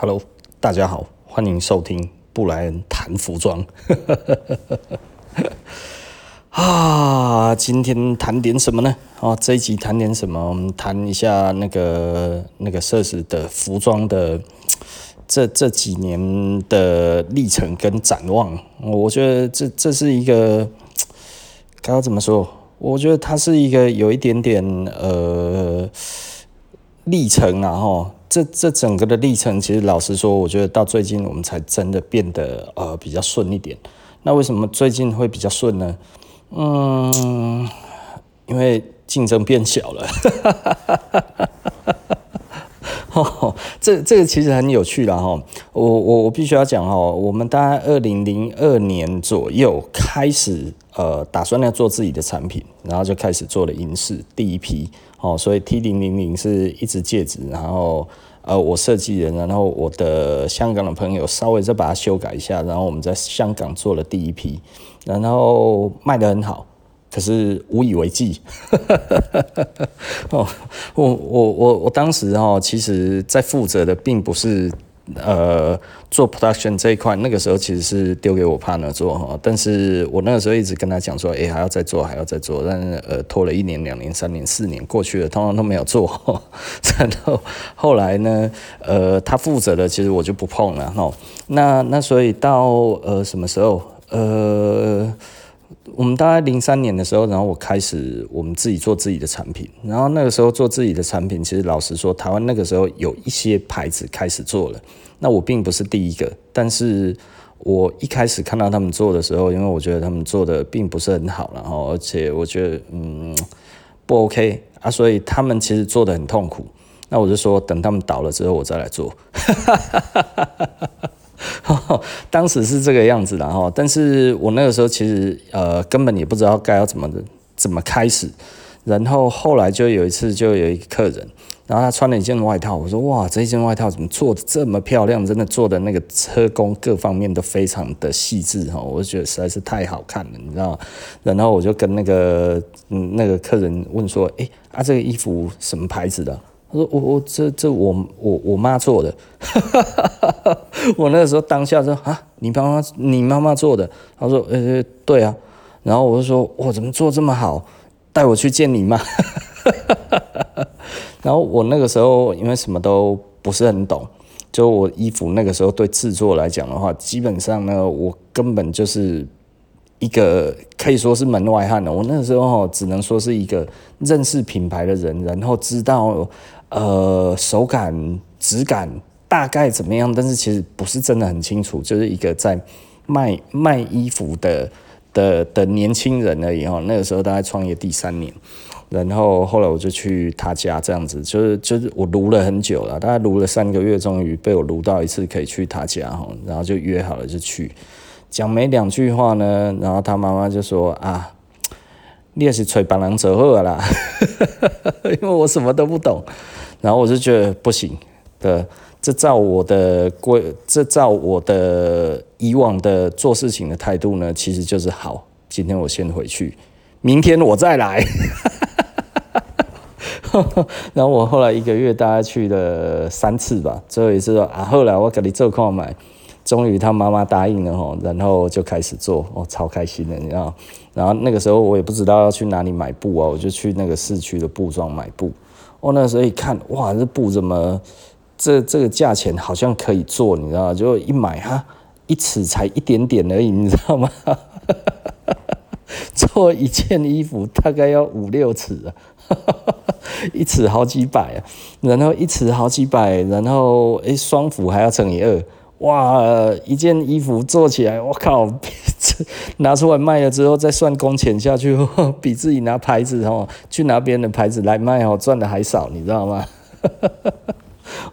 Hello，大家好，欢迎收听布莱恩谈服装。啊，今天谈点什么呢？啊，这一集谈点什么？我们谈一下那个那个 Sirs 的服装的这这几年的历程跟展望。我觉得这这是一个该怎么说？我觉得它是一个有一点点呃历程啊，哈。这这整个的历程，其实老实说，我觉得到最近我们才真的变得呃比较顺一点。那为什么最近会比较顺呢？嗯，因为竞争变小了。哦，这这个其实很有趣啦哈。我我我必须要讲哈，我们大概二零零二年左右开始呃打算要做自己的产品，然后就开始做了银饰第一批。哦，所以 T 零零零是一只戒指，然后呃我设计人，然后我的香港的朋友稍微再把它修改一下，然后我们在香港做了第一批，然后卖得很好，可是无以为继。哦，我我我我当时哈，其实在负责的并不是。呃，做 production 这一块，那个时候其实是丢给我 partner 做哈，但是我那个时候一直跟他讲说，哎、还要再做，还要再做，但是呃，拖了一年、两年、三年、四年过去了，通常都没有做。然后后来呢，呃，他负责的，其实我就不碰了哈。那那所以到呃什么时候？呃。我们大概零三年的时候，然后我开始我们自己做自己的产品。然后那个时候做自己的产品，其实老实说，台湾那个时候有一些牌子开始做了。那我并不是第一个，但是我一开始看到他们做的时候，因为我觉得他们做的并不是很好，然后而且我觉得嗯不 OK 啊，所以他们其实做的很痛苦。那我就说，等他们倒了之后，我再来做。哈哈哈哈哈哈 当时是这个样子的哈，但是我那个时候其实呃根本也不知道该要怎么怎么开始，然后后来就有一次就有一个客人，然后他穿了一件外套，我说哇，这一件外套怎么做的这么漂亮？真的做的那个车工各方面都非常的细致哈，我就觉得实在是太好看了，你知道？然后我就跟那个嗯那个客人问说，哎、欸、啊这个衣服什么牌子的？他说我我这这我我我妈做的，我那个时候当下说啊，你妈妈你妈妈做的？他说呃、对啊，然后我就说我怎么做这么好？带我去见你妈。然后我那个时候因为什么都不是很懂，就我衣服那个时候对制作来讲的话，基本上呢我根本就是。一个可以说是门外汉了。我那个时候只能说是一个认识品牌的人，然后知道呃手感、质感大概怎么样，但是其实不是真的很清楚，就是一个在卖卖衣服的的的年轻人而已哈。那个时候大概创业第三年，然后后来我就去他家这样子，就是就是我撸了很久了，大概撸了三个月，终于被我撸到一次可以去他家哈，然后就约好了就去。讲没两句话呢，然后他妈妈就说啊，你也是吹白狼折货啦，因为我什么都不懂，然后我就觉得不行的，这照我的规，这照我的以往的做事情的态度呢，其实就是好。今天我先回去，明天我再来。然后我后来一个月大概去了三次吧，最后一次说啊，后来我给你做看买。终于他妈妈答应了哈，然后就开始做，哦，超开心的，你知道？然后那个时候我也不知道要去哪里买布啊，我就去那个市区的布庄买布。哦，那时候一看，哇，这布怎么这这个价钱好像可以做，你知道？就一买哈，一尺才一点点而已，你知道吗？做一件衣服大概要五六尺啊，一尺好几百啊，然后一尺好几百，然后诶，双幅还要乘以二。哇，一件衣服做起来，我靠，拿出来卖了之后再算工钱下去，比自己拿牌子哦，去拿别人的牌子来卖哦，赚的还少，你知道吗？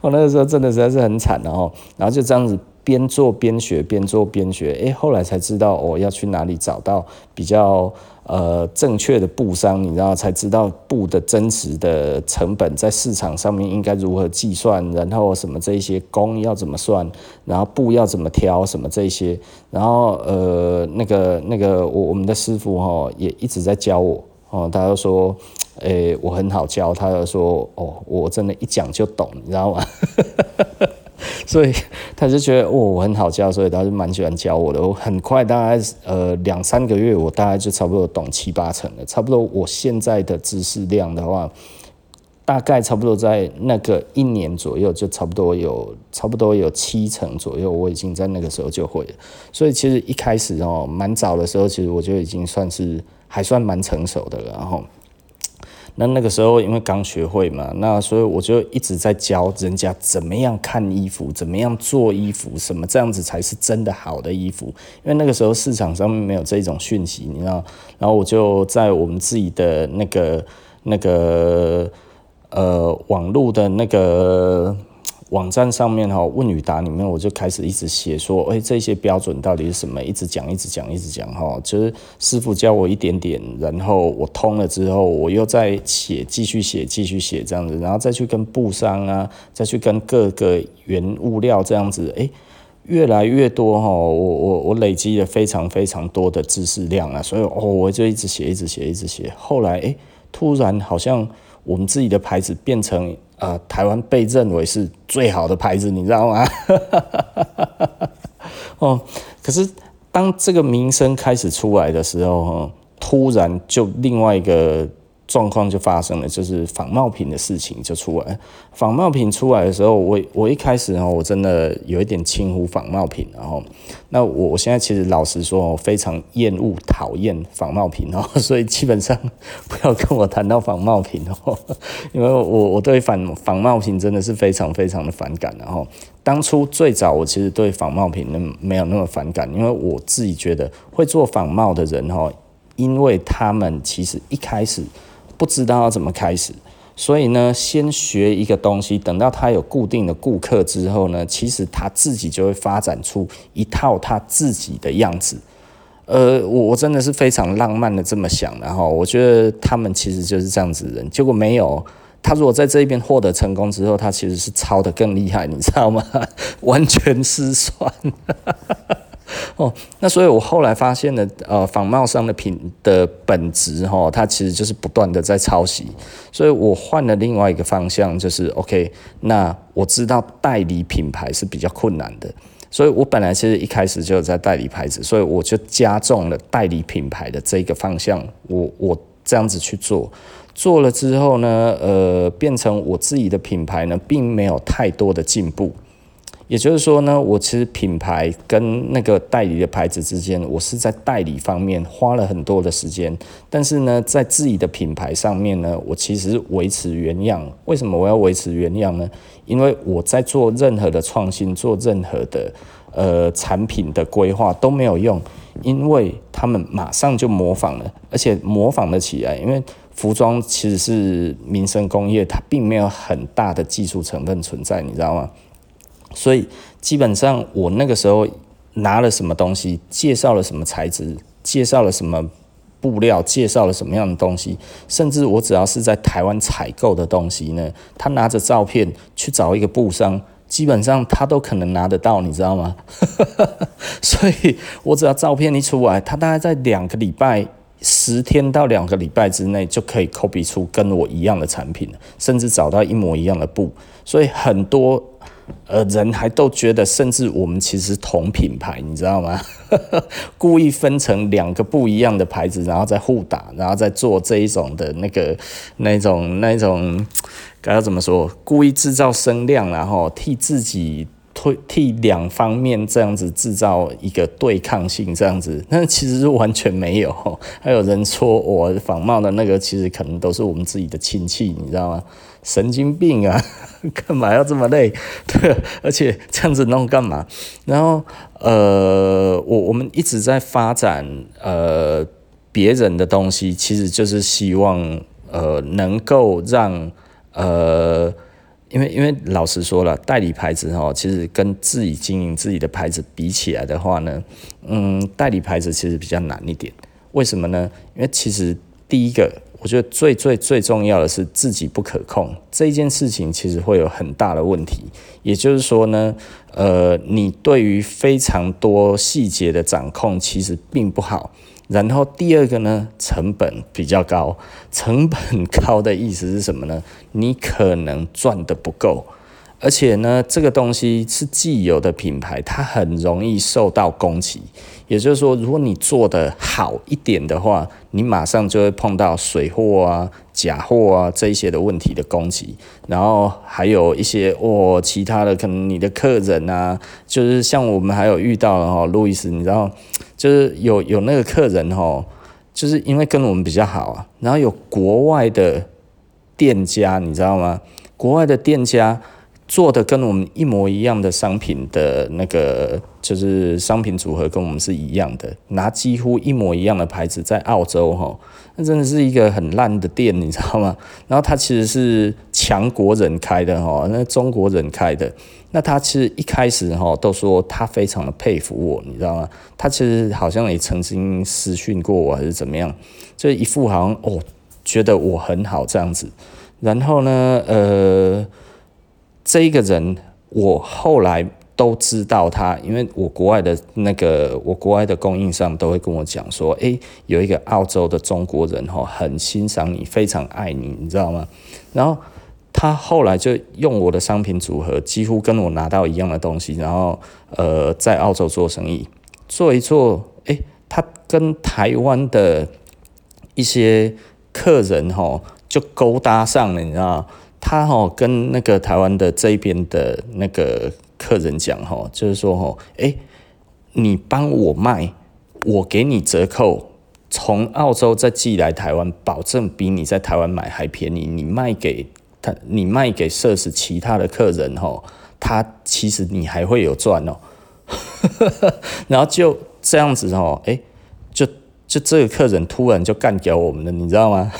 我 那个时候真的实在是很惨的哦，然后就这样子边做边学，边做边学，诶，后来才知道我要去哪里找到比较。呃，正确的布商，你知道才知道布的真实的成本在市场上面应该如何计算，然后什么这些工要怎么算，然后布要怎么挑，什么这些，然后呃，那个那个我我们的师傅哈也一直在教我哦，他就说，诶、我很好教，他就说，哦，我真的一讲就懂，你知道吗？所以他就觉得哦，我很好教，所以他就蛮喜欢教我的。我很快大概呃两三个月，我大概就差不多懂七八成了。差不多我现在的知识量的话，大概差不多在那个一年左右，就差不多有差不多有七成左右，我已经在那个时候就会了。所以其实一开始哦，蛮早的时候，其实我就已经算是还算蛮成熟的了。然后。那那个时候因为刚学会嘛，那所以我就一直在教人家怎么样看衣服，怎么样做衣服，什么这样子才是真的好的衣服。因为那个时候市场上面没有这种讯息，你知道。然后我就在我们自己的那个那个呃网络的那个。网站上面哈问与答里面，我就开始一直写说，哎，这些标准到底是什么？一直讲，一直讲，一直讲哈。就是师傅教我一点点，然后我通了之后，我又再写，继续写，继续写这样子，然后再去跟布商啊，再去跟各个原物料这样子，哎，越来越多哈。我我我累积了非常非常多的知识量啊，所以哦，我就一直写，一直写，一直写。后来哎，突然好像我们自己的牌子变成。呃，台湾被认为是最好的牌子，你知道吗？哦，可是当这个名声开始出来的时候，突然就另外一个。状况就发生了，就是仿冒品的事情就出来。仿冒品出来的时候，我我一开始哈，我真的有一点轻忽仿冒品，然后那我我现在其实老实说，我非常厌恶讨厌仿冒品哦，所以基本上不要跟我谈到仿冒品哦，因为我我对仿仿冒品真的是非常非常的反感。然后当初最早我其实对仿冒品那没有那么反感，因为我自己觉得会做仿冒的人哈，因为他们其实一开始。不知道要怎么开始，所以呢，先学一个东西，等到他有固定的顾客之后呢，其实他自己就会发展出一套他自己的样子。呃，我我真的是非常浪漫的这么想，然后我觉得他们其实就是这样子的人。结果没有，他如果在这一边获得成功之后，他其实是抄得更厉害，你知道吗？完全失算。哦，那所以我后来发现了，呃，仿冒商的品的本质哈，它其实就是不断的在抄袭，所以我换了另外一个方向，就是 OK，那我知道代理品牌是比较困难的，所以我本来其实一开始就有在代理牌子，所以我就加重了代理品牌的这个方向，我我这样子去做，做了之后呢，呃，变成我自己的品牌呢，并没有太多的进步。也就是说呢，我其实品牌跟那个代理的牌子之间，我是在代理方面花了很多的时间，但是呢，在自己的品牌上面呢，我其实维持原样。为什么我要维持原样呢？因为我在做任何的创新，做任何的呃产品的规划都没有用，因为他们马上就模仿了，而且模仿了起来。因为服装其实是民生工业，它并没有很大的技术成分存在，你知道吗？所以基本上，我那个时候拿了什么东西，介绍了什么材质，介绍了什么布料，介绍了什么样的东西，甚至我只要是在台湾采购的东西呢，他拿着照片去找一个布商，基本上他都可能拿得到，你知道吗？所以我只要照片一出来，他大概在两个礼拜、十天到两个礼拜之内就可以 copy 出跟我一样的产品，甚至找到一模一样的布，所以很多。呃，人还都觉得，甚至我们其实同品牌，你知道吗？故意分成两个不一样的牌子，然后再互打，然后再做这一种的那个、那种、那种，该要怎么说？故意制造声量，然后替自己推，替两方面这样子制造一个对抗性，这样子，那其实是完全没有。还有人说我仿冒的那个，其实可能都是我们自己的亲戚，你知道吗？神经病啊！干嘛要这么累？对，而且这样子弄干嘛？然后，呃，我我们一直在发展呃别人的东西，其实就是希望呃能够让呃，因为因为老实说了，代理牌子哈，其实跟自己经营自己的牌子比起来的话呢，嗯，代理牌子其实比较难一点。为什么呢？因为其实第一个。我觉得最最最重要的是自己不可控这件事情，其实会有很大的问题。也就是说呢，呃，你对于非常多细节的掌控其实并不好。然后第二个呢，成本比较高。成本高的意思是什么呢？你可能赚得不够。而且呢，这个东西是既有的品牌，它很容易受到攻击。也就是说，如果你做得好一点的话，你马上就会碰到水货啊、假货啊这一些的问题的攻击。然后还有一些哦，其他的可能你的客人啊，就是像我们还有遇到了哈，路易斯，你知道，就是有有那个客人哈，就是因为跟我们比较好啊，然后有国外的店家，你知道吗？国外的店家。做的跟我们一模一样的商品的那个，就是商品组合跟我们是一样的，拿几乎一模一样的牌子在澳洲哈，那真的是一个很烂的店，你知道吗？然后他其实是强国人开的哈，那中国人开的，那他其实一开始哈都说他非常的佩服我，你知道吗？他其实好像也曾经私讯过我还是怎么样，就一副好像哦觉得我很好这样子，然后呢，呃。这一个人，我后来都知道他，因为我国外的那个，我国外的供应商都会跟我讲说，诶，有一个澳洲的中国人哈，很欣赏你，非常爱你，你知道吗？然后他后来就用我的商品组合，几乎跟我拿到一样的东西，然后呃，在澳洲做生意，做一做，诶，他跟台湾的一些客人哈就勾搭上了，你知道吗？他哈跟那个台湾的这边的那个客人讲哈，就是说哈，诶，你帮我卖，我给你折扣，从澳洲再寄来台湾，保证比你在台湾买还便宜。你卖给他，你卖给设施其他的客人哈，他其实你还会有赚哦。然后就这样子哦，诶。就这个客人突然就干掉我们了，你知道吗？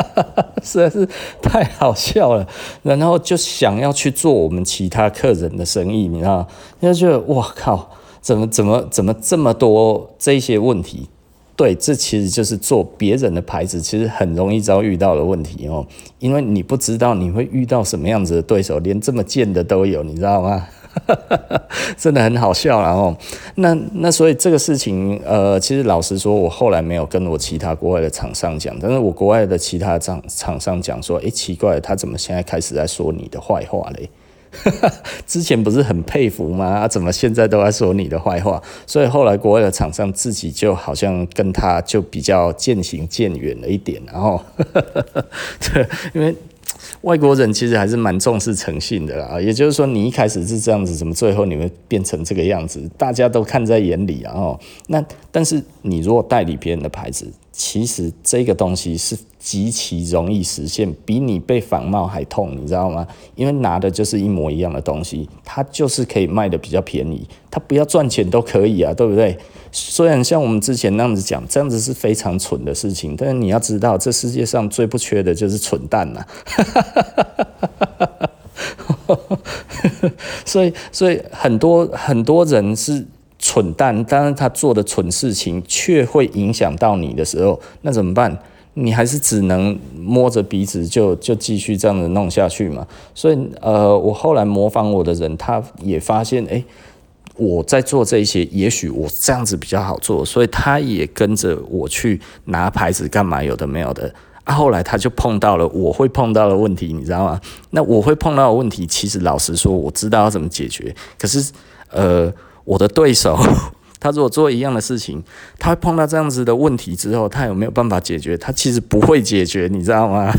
实在是太好笑了。然后就想要去做我们其他客人的生意，你知道吗？就觉得哇靠，怎么怎么怎么这么多这些问题？对，这其实就是做别人的牌子，其实很容易遭遇到的问题哦。因为你不知道你会遇到什么样子的对手，连这么贱的都有，你知道吗？真的很好笑，然后那那所以这个事情，呃，其实老实说，我后来没有跟我其他国外的厂商讲，但是我国外的其他厂厂商讲说，诶，奇怪，他怎么现在开始在说你的坏话嘞？之前不是很佩服吗？怎么现在都在说你的坏话？所以后来国外的厂商自己就好像跟他就比较渐行渐远了一点，然后 对，因为。外国人其实还是蛮重视诚信的啦，也就是说，你一开始是这样子，怎么最后你会变成这个样子？大家都看在眼里啊。哦，那但是你如果代理别人的牌子，其实这个东西是极其容易实现，比你被仿冒还痛，你知道吗？因为拿的就是一模一样的东西，它就是可以卖的比较便宜，它不要赚钱都可以啊，对不对？虽然像我们之前那样子讲，这样子是非常蠢的事情，但是你要知道，这世界上最不缺的就是蠢蛋呐。所以，所以很多很多人是蠢蛋，但是他做的蠢事情却会影响到你的时候，那怎么办？你还是只能摸着鼻子就就继续这样子弄下去嘛。所以，呃，我后来模仿我的人，他也发现，哎。我在做这些，也许我这样子比较好做，所以他也跟着我去拿牌子干嘛？有的没有的啊。后来他就碰到了我会碰到的问题，你知道吗？那我会碰到的问题，其实老实说，我知道要怎么解决。可是，呃，我的对手。他如果做一样的事情，他碰到这样子的问题之后，他有没有办法解决？他其实不会解决，你知道吗？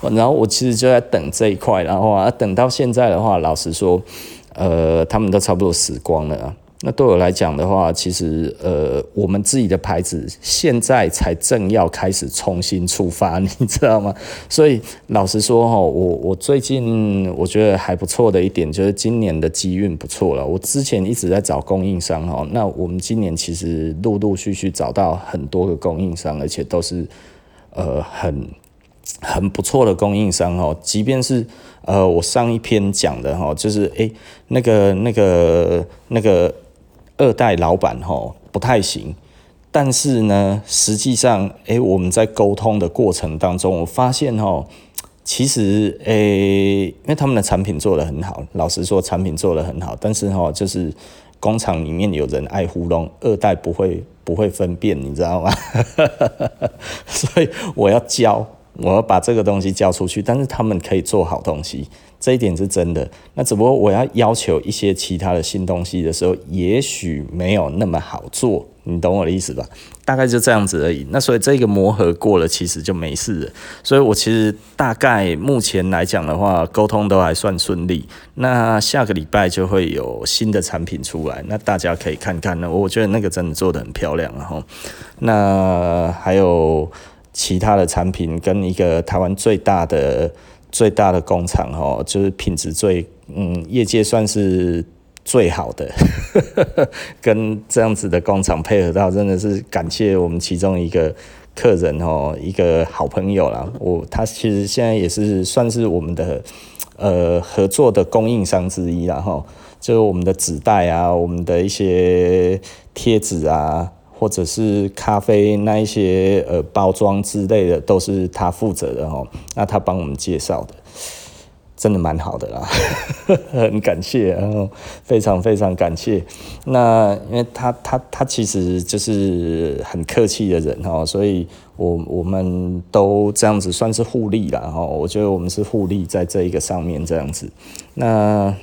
然后我其实就在等这一块，然后啊，等到现在的话，老实说，呃，他们都差不多死光了。那对我来讲的话，其实呃，我们自己的牌子现在才正要开始重新出发，你知道吗？所以老实说哈，我我最近我觉得还不错的一点就是今年的机运不错了。我之前一直在找供应商哈，那我们今年其实陆陆续续找到很多个供应商，而且都是呃很很不错的供应商哈。即便是呃我上一篇讲的哈，就是诶那个那个那个。二代老板吼不太行，但是呢，实际上，诶、我们在沟通的过程当中，我发现吼，其实，诶、因为他们的产品做得很好，老实说，产品做得很好，但是吼，就是工厂里面有人爱糊弄，二代不会不会分辨，你知道吗？所以我要教。我要把这个东西交出去，但是他们可以做好东西，这一点是真的。那只不过我要要求一些其他的新东西的时候，也许没有那么好做。你懂我的意思吧？大概就这样子而已。那所以这个磨合过了，其实就没事了。所以我其实大概目前来讲的话，沟通都还算顺利。那下个礼拜就会有新的产品出来，那大家可以看看呢。我觉得那个真的做得很漂亮，然后那还有其他的产品，跟一个台湾最大的最大的工厂哦，就是品质最嗯，业界算是。最好的，跟这样子的工厂配合到，真的是感谢我们其中一个客人哦，一个好朋友啦。我他其实现在也是算是我们的呃合作的供应商之一啦哈。就是我们的纸袋啊，我们的一些贴纸啊，或者是咖啡那一些呃包装之类的，都是他负责的哦。那他帮我们介绍的。真的蛮好的啦，很感谢，然后非常非常感谢。那因为他他他其实就是很客气的人哈，所以我我们都这样子算是互利了哈。我觉得我们是互利在这一个上面这样子。那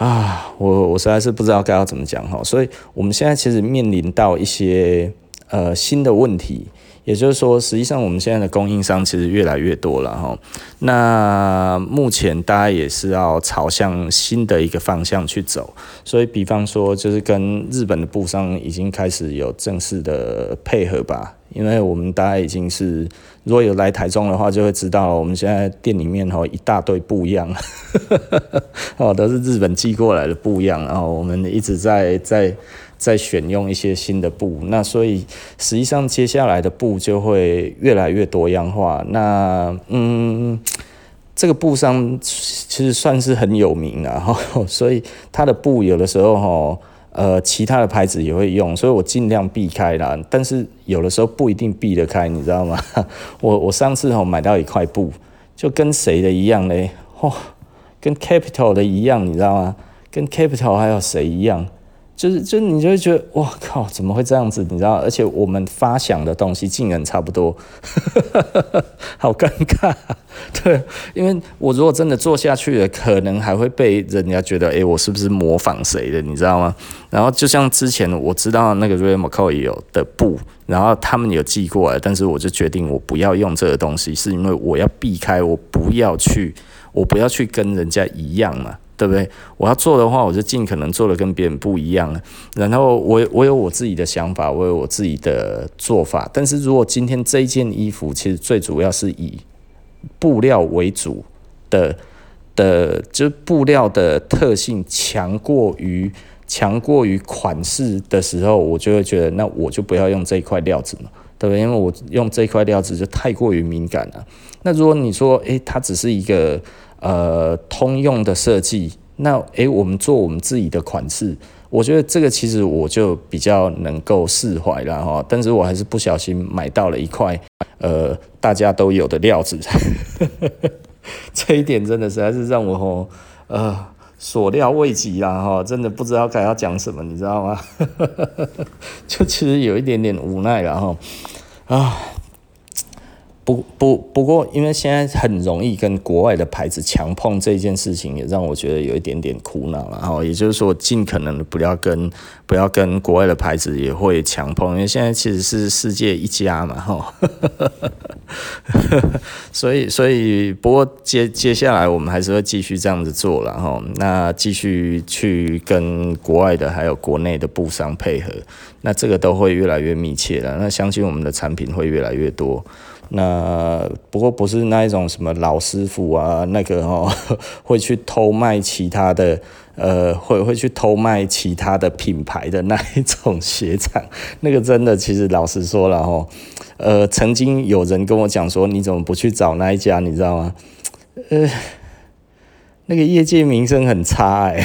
啊，我我实在是不知道该要怎么讲哈。所以我们现在其实面临到一些呃新的问题。也就是说，实际上我们现在的供应商其实越来越多了哈。那目前大家也是要朝向新的一个方向去走，所以比方说，就是跟日本的布商已经开始有正式的配合吧。因为我们大家已经是，如果有来台中的话，就会知道我们现在店里面哈一大堆布样，哦，都是日本寄过来的布样，然后我们一直在在。再选用一些新的布，那所以实际上接下来的布就会越来越多样化。那嗯，这个布商其实算是很有名了哈，所以它的布有的时候哈，呃，其他的牌子也会用，所以我尽量避开啦。但是有的时候不一定避得开，你知道吗？我我上次哈买到一块布，就跟谁的一样嘞？嚯，跟 Capital 的一样，你知道吗？跟 Capital 还有谁一样？就是，就你就会觉得，哇靠，怎么会这样子？你知道，而且我们发想的东西竟然差不多，好尴尬。对，因为我如果真的做下去了，可能还会被人家觉得，哎、欸，我是不是模仿谁的？你知道吗？然后就像之前我知道那个 Real McCoy 有的布，然后他们有寄过来，但是我就决定我不要用这个东西，是因为我要避开，我不要去，我不要去跟人家一样嘛。对不对？我要做的话，我就尽可能做的跟别人不一样了。然后我我有我自己的想法，我有我自己的做法。但是如果今天这一件衣服，其实最主要是以布料为主的的，就是布料的特性强过于强过于款式的时候，我就会觉得，那我就不要用这一块料子嘛，对不对？因为我用这一块料子就太过于敏感了。那如果你说，诶，它只是一个。呃，通用的设计，那诶、我们做我们自己的款式，我觉得这个其实我就比较能够释怀了哈。但是我还是不小心买到了一块呃大家都有的料子，这一点真的是还是让我呃所料未及啦哈，真的不知道该要讲什么，你知道吗？就其实有一点点无奈了哈啊。不不不过，因为现在很容易跟国外的牌子强碰这件事情，也让我觉得有一点点苦恼了哈。也就是说，尽可能的不要跟不要跟国外的牌子也会强碰，因为现在其实是世界一家嘛 哈。所以所以，不过接接下来我们还是会继续这样子做了哈。那继续去跟国外的还有国内的布商配合，那这个都会越来越密切了。那相信我们的产品会越来越多。那不过不是那一种什么老师傅啊，那个哦，会去偷卖其他的，呃，会会去偷卖其他的品牌的那一种鞋厂，那个真的其实老实说了哦，呃，曾经有人跟我讲说，你怎么不去找那一家，你知道吗？呃，那个业界名声很差哎，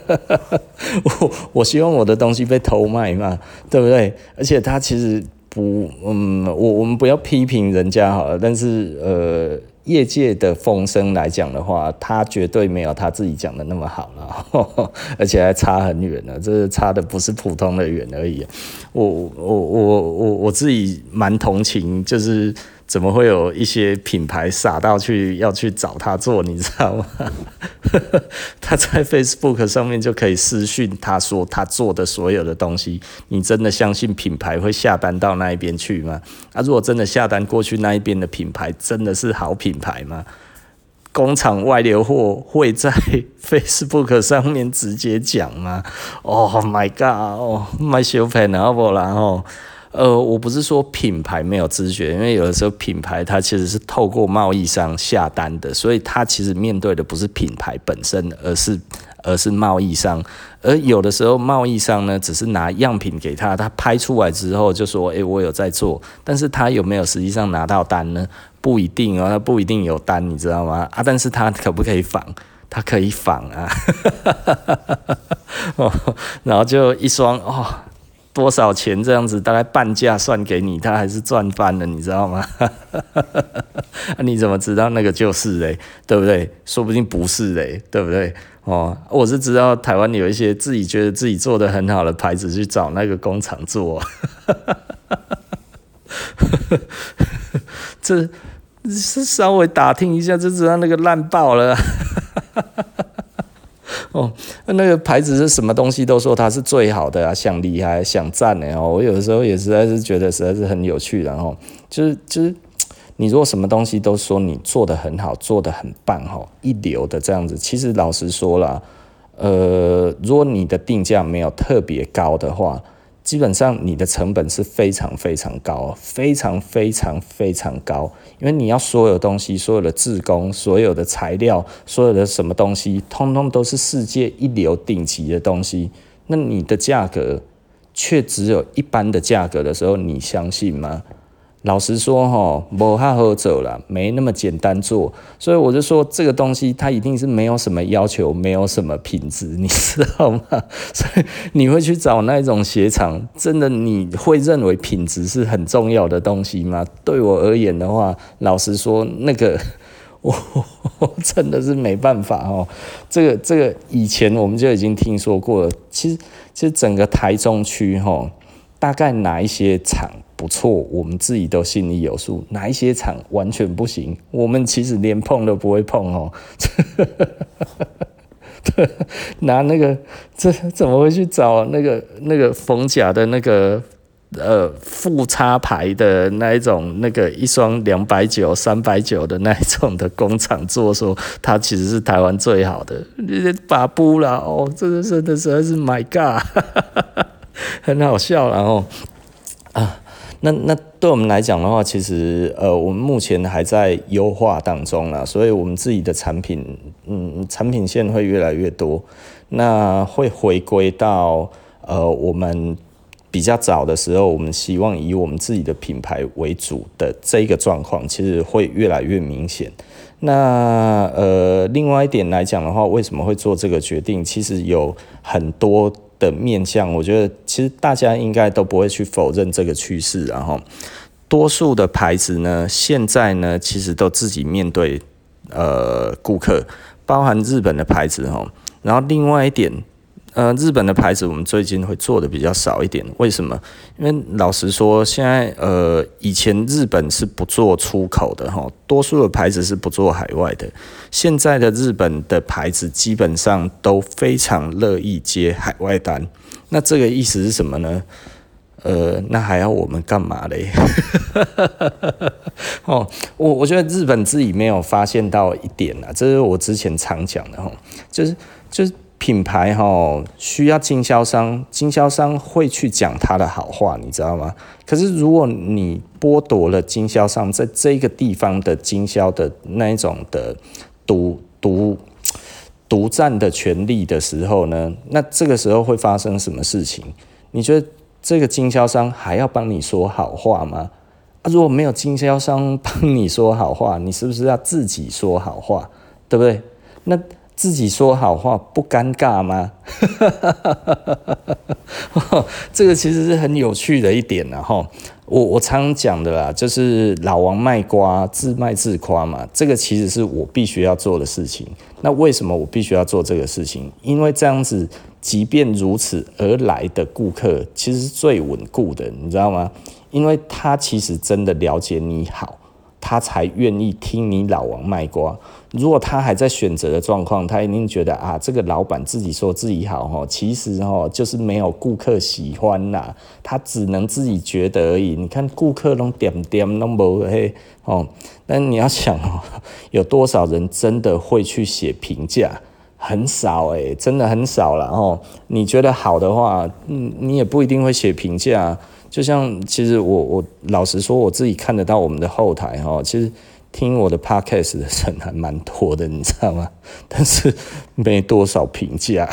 我我希望我的东西被偷卖嘛，对不对？而且他其实。不，嗯，我我们不要批评人家好了，但是呃，业界的风声来讲的话，他绝对没有他自己讲的那么好了，而且还差很远呢，这差的不是普通的远而已。我我我我我自己蛮同情，就是怎么会有一些品牌傻到去要去找他做，你知道吗？他在 Facebook 上面就可以私讯他说他做的所有的东西，你真的相信品牌会下单到那一边去吗？啊，如果真的下单过去那一边的品牌真的是好品牌吗？工厂外流货会在 Facebook 上面直接讲吗？Oh my god！哦，买小品好不啦？哦，呃，我不是说品牌没有知觉，因为有的时候品牌它其实是透过贸易商下单的，所以它其实面对的不是品牌本身，而是而是贸易商。而有的时候贸易商呢，只是拿样品给他，他拍出来之后就说：“诶，我有在做。”但是他有没有实际上拿到单呢？不一定哦，他不一定有单，你知道吗？啊，但是他可不可以仿？他可以仿啊，哦，然后就一双哦，多少钱这样子？大概半价算给你，他还是赚翻了，你知道吗？你怎么知道那个就是嘞？对不对？说不定不是嘞，对不对？哦，我是知道台湾有一些自己觉得自己做的很好的牌子，去找那个工厂做，这。是稍微打听一下就知道那个烂爆了。哦，那个牌子是什么东西都说它是最好的啊，想厉害想赞的哦。我有的时候也实在是觉得实在是很有趣，然后就是就是你如果什么东西都说你做的很好，做的很棒哈，一流的这样子，其实老实说了，呃，如果你的定价没有特别高的话。基本上你的成本是非常非常高，非常非常非常高，因为你要所有东西、所有的制工、所有的材料、所有的什么东西，通通都是世界一流顶级的东西，那你的价格却只有一般的价格的时候，你相信吗？老实说，哈，不太好走了，没那么简单做，所以我就说这个东西它一定是没有什么要求，没有什么品质，你知道吗？所以你会去找那种鞋厂，真的你会认为品质是很重要的东西吗？对我而言的话，老实说，那个我 我真的是没办法哦。这个这个以前我们就已经听说过了，其实其实整个台中区哈，大概哪一些厂？不错，我们自己都心里有数。哪一些厂完全不行，我们其实连碰都不会碰哦。拿那个，这怎么会去找那个那个逢甲的那个呃副插牌的那一种那个一双两百九、三百九的那一种的工厂做，说它其实是台湾最好的，把布了哦，真的真的实在是 My God，很好笑，然后啊。那那对我们来讲的话，其实呃，我们目前还在优化当中啦，所以我们自己的产品，嗯，产品线会越来越多。那会回归到呃，我们比较早的时候，我们希望以我们自己的品牌为主的这个状况，其实会越来越明显。那呃，另外一点来讲的话，为什么会做这个决定？其实有很多。的面向，我觉得其实大家应该都不会去否认这个趋势，然后多数的牌子呢，现在呢其实都自己面对呃顾客，包含日本的牌子哈，然后另外一点。呃，日本的牌子我们最近会做的比较少一点，为什么？因为老实说，现在呃，以前日本是不做出口的哈，多数的牌子是不做海外的。现在的日本的牌子基本上都非常乐意接海外单。那这个意思是什么呢？呃，那还要我们干嘛嘞？哦，我我觉得日本自己没有发现到一点啊，这是我之前常讲的哈，就是就是。品牌哈需要经销商，经销商会去讲他的好话，你知道吗？可是如果你剥夺了经销商在这个地方的经销的那一种的独独独占的权利的时候呢，那这个时候会发生什么事情？你觉得这个经销商还要帮你说好话吗？啊，如果没有经销商帮你说好话，你是不是要自己说好话？对不对？那。自己说好话不尴尬吗？这个其实是很有趣的一点然后我我常讲的啦，就是老王卖瓜，自卖自夸嘛。这个其实是我必须要做的事情。那为什么我必须要做这个事情？因为这样子，即便如此而来的顾客，其实是最稳固的，你知道吗？因为他其实真的了解你好。他才愿意听你老王卖瓜。如果他还在选择的状况，他一定觉得啊，这个老板自己说自己好哈，其实哈就是没有顾客喜欢呐，他只能自己觉得而已。你看顾客拢点点拢无嘿哦，但你要想哦，有多少人真的会去写评价？很少诶，真的很少了哦。你觉得好的话，嗯，你也不一定会写评价。就像其实我我老实说，我自己看得到我们的后台哈，其实。听我的 podcast 的人还蛮多的，你知道吗？但是没多少评价，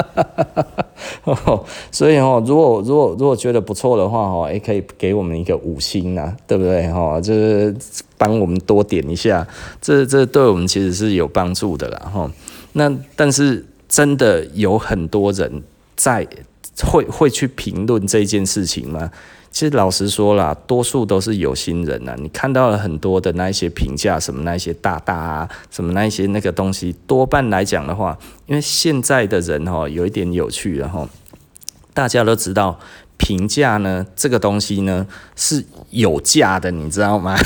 所以哦，如果如果如果觉得不错的话哦，也可以给我们一个五星啊，对不对？哈，就是帮我们多点一下，这这对我们其实是有帮助的啦。哈，那但是真的有很多人在会会去评论这件事情吗？其实老实说啦，多数都是有心人呐。你看到了很多的那一些评价，什么那一些大大啊，什么那一些那个东西，多半来讲的话，因为现在的人哈有一点有趣了哈，大家都知道评价呢这个东西呢是有价的，你知道吗？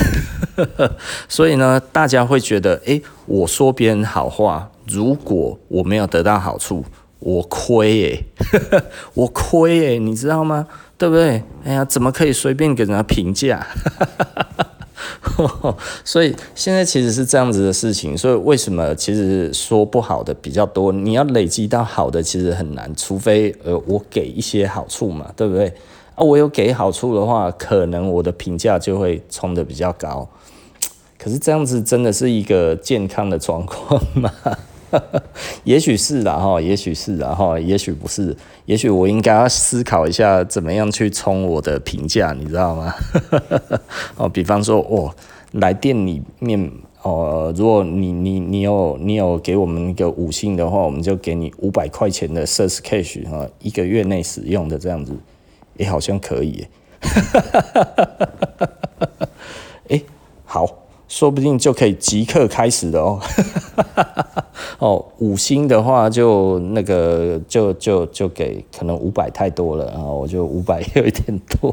所以呢，大家会觉得，诶，我说别人好话，如果我没有得到好处，我亏诶，我亏诶，你知道吗？对不对？哎呀，怎么可以随便给人家评价？所以现在其实是这样子的事情。所以为什么其实说不好的比较多？你要累积到好的其实很难，除非呃我给一些好处嘛，对不对？啊，我有给好处的话，可能我的评价就会冲得比较高。可是这样子真的是一个健康的状况吗？也许是啦哈，也许是啦哈，也许不是，也许我应该要思考一下怎么样去冲我的评价，你知道吗？哦，比方说，哦，来店里面，哦，如果你你你有你有给我们一个五星的话，我们就给你五百块钱的 s e r c h cash 哈，一个月内使用的这样子，也好像可以，哎，好。说不定就可以即刻开始的哦，哦，五星的话就那个就就就给，可能五百太多了啊，我就五百有一点多，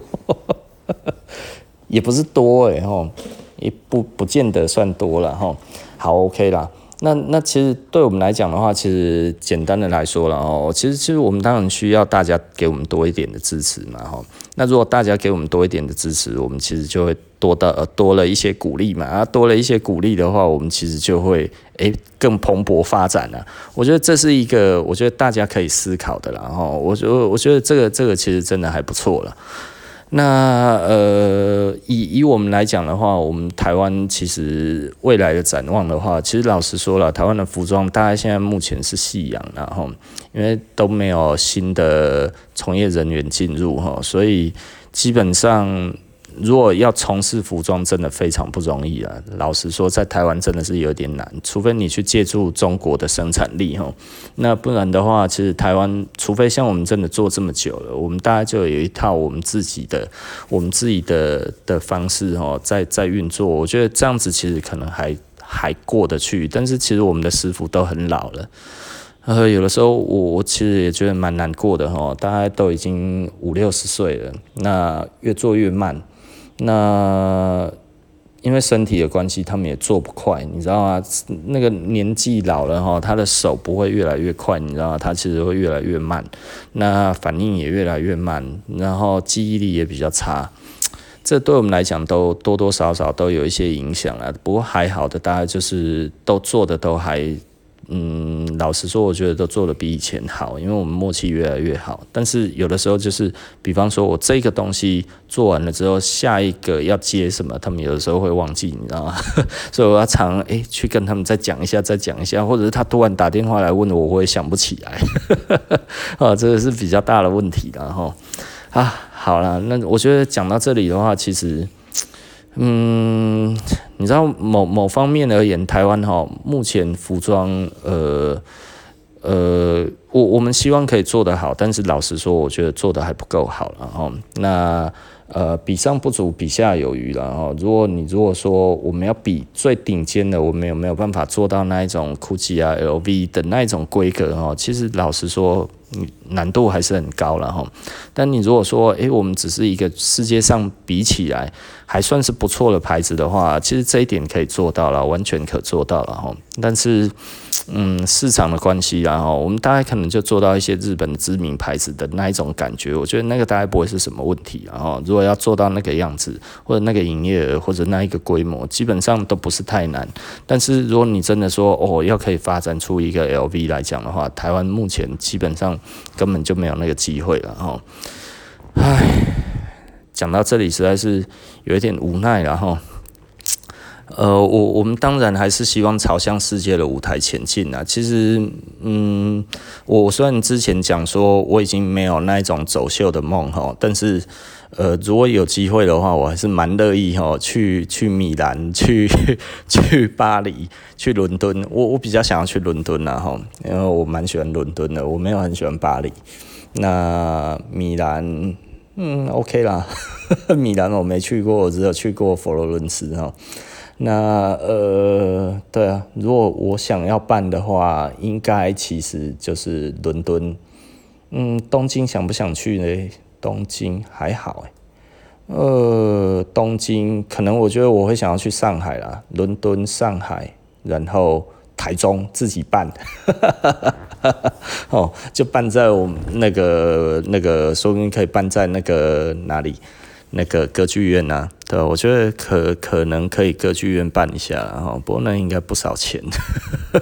也不是多哎吼，也不不见得算多了哈，好 OK 啦。那那其实对我们来讲的话，其实简单的来说了哦，其实其实我们当然需要大家给我们多一点的支持嘛哈。那如果大家给我们多一点的支持，我们其实就会多到呃多了一些鼓励嘛啊，多了一些鼓励的话，我们其实就会诶更蓬勃发展了。我觉得这是一个我觉得大家可以思考的啦哈。我觉得我觉得这个这个其实真的还不错了。那呃，以以我们来讲的话，我们台湾其实未来的展望的话，其实老实说了，台湾的服装大家现在目前是夕阳，然后因为都没有新的从业人员进入哈，所以基本上。如果要从事服装，真的非常不容易啊！老实说，在台湾真的是有点难，除非你去借助中国的生产力哈，那不然的话，其实台湾，除非像我们真的做这么久了，我们大概就有一套我们自己的、我们自己的的方式哦，在在运作。我觉得这样子其实可能还还过得去，但是其实我们的师傅都很老了，呃，有的时候我我其实也觉得蛮难过的哈，大概都已经五六十岁了，那越做越慢。那因为身体的关系，他们也做不快，你知道吗？那个年纪老了哈，他的手不会越来越快，你知道吗？他其实会越来越慢，那反应也越来越慢，然后记忆力也比较差，这对我们来讲都多多少少都有一些影响了。不过还好的，大概就是都做的都还。嗯，老实说，我觉得都做得比以前好，因为我们默契越来越好。但是有的时候就是，比方说我这个东西做完了之后，下一个要接什么，他们有的时候会忘记，你知道吗？所以我要常哎、欸、去跟他们再讲一下，再讲一下，或者是他突然打电话来问我，我会想不起来。啊，这个是比较大的问题的哈。啊，好了，那我觉得讲到这里的话，其实。嗯，你知道某某方面而言，台湾哈目前服装，呃呃，我我们希望可以做得好，但是老实说，我觉得做得还不够好了哈。那呃，比上不足，比下有余了哈。如果你如果说我们要比最顶尖的，我们有没有办法做到那一种 GUCCI 啊、LV 的那一种规格哈？其实老实说，难度还是很高了哈。但你如果说，诶，我们只是一个世界上比起来还算是不错的牌子的话，其实这一点可以做到了，完全可做到了哈。但是，嗯，市场的关系，然后我们大概可能就做到一些日本知名牌子的那一种感觉，我觉得那个大概不会是什么问题。然后，如果要做到那个样子，或者那个营业额，或者那一个规模，基本上都不是太难。但是，如果你真的说哦，要可以发展出一个 LV 来讲的话，台湾目前基本上根本就没有那个机会了。哈，唉，讲到这里实在是有一点无奈了哈。呃，我我们当然还是希望朝向世界的舞台前进啊。其实，嗯，我虽然之前讲说我已经没有那一种走秀的梦哈，但是，呃，如果有机会的话，我还是蛮乐意哈去去米兰、去 去巴黎、去伦敦。我我比较想要去伦敦啊哈，因为我蛮喜欢伦敦的，我没有很喜欢巴黎。那米兰，嗯，OK 啦，米兰我没去过，我只有去过佛罗伦斯哈。那呃，对啊，如果我想要办的话，应该其实就是伦敦。嗯，东京想不想去呢？东京还好诶。呃，东京可能我觉得我会想要去上海啦，伦敦、上海，然后台中自己办。哦，就办在我们那个那个，说不定可以办在那个哪里？那个歌剧院呐、啊，对，我觉得可可能可以歌剧院办一下，然后不过那应该不少钱。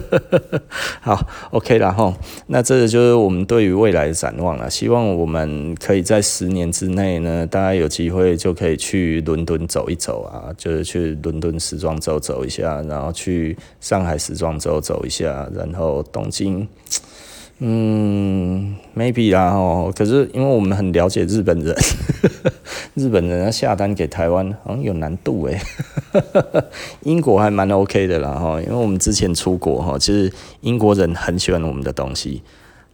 好，OK 然后那这个就是我们对于未来的展望了。希望我们可以在十年之内呢，大家有机会就可以去伦敦走一走啊，就是去伦敦时装周走一下，然后去上海时装周走一下，然后东京。嗯，maybe 啦哦，可是因为我们很了解日本人，日本人要下单给台湾好像有难度诶。英国还蛮 OK 的啦哈，因为我们之前出国哈，其实英国人很喜欢我们的东西，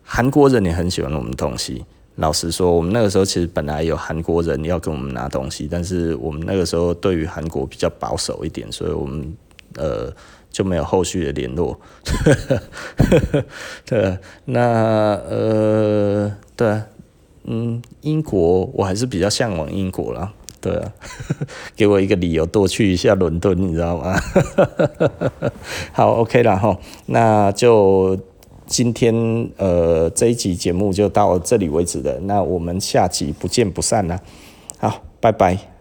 韩国人也很喜欢我们的东西。老实说，我们那个时候其实本来有韩国人要跟我们拿东西，但是我们那个时候对于韩国比较保守一点，所以我们呃。就没有后续的联络，对，那呃，对，嗯，英国我还是比较向往英国啦，对啊，给我一个理由多去一下伦敦，你知道吗？好，OK 了哈，那就今天呃这一集节目就到这里为止了，那我们下集不见不散啦，好，拜拜。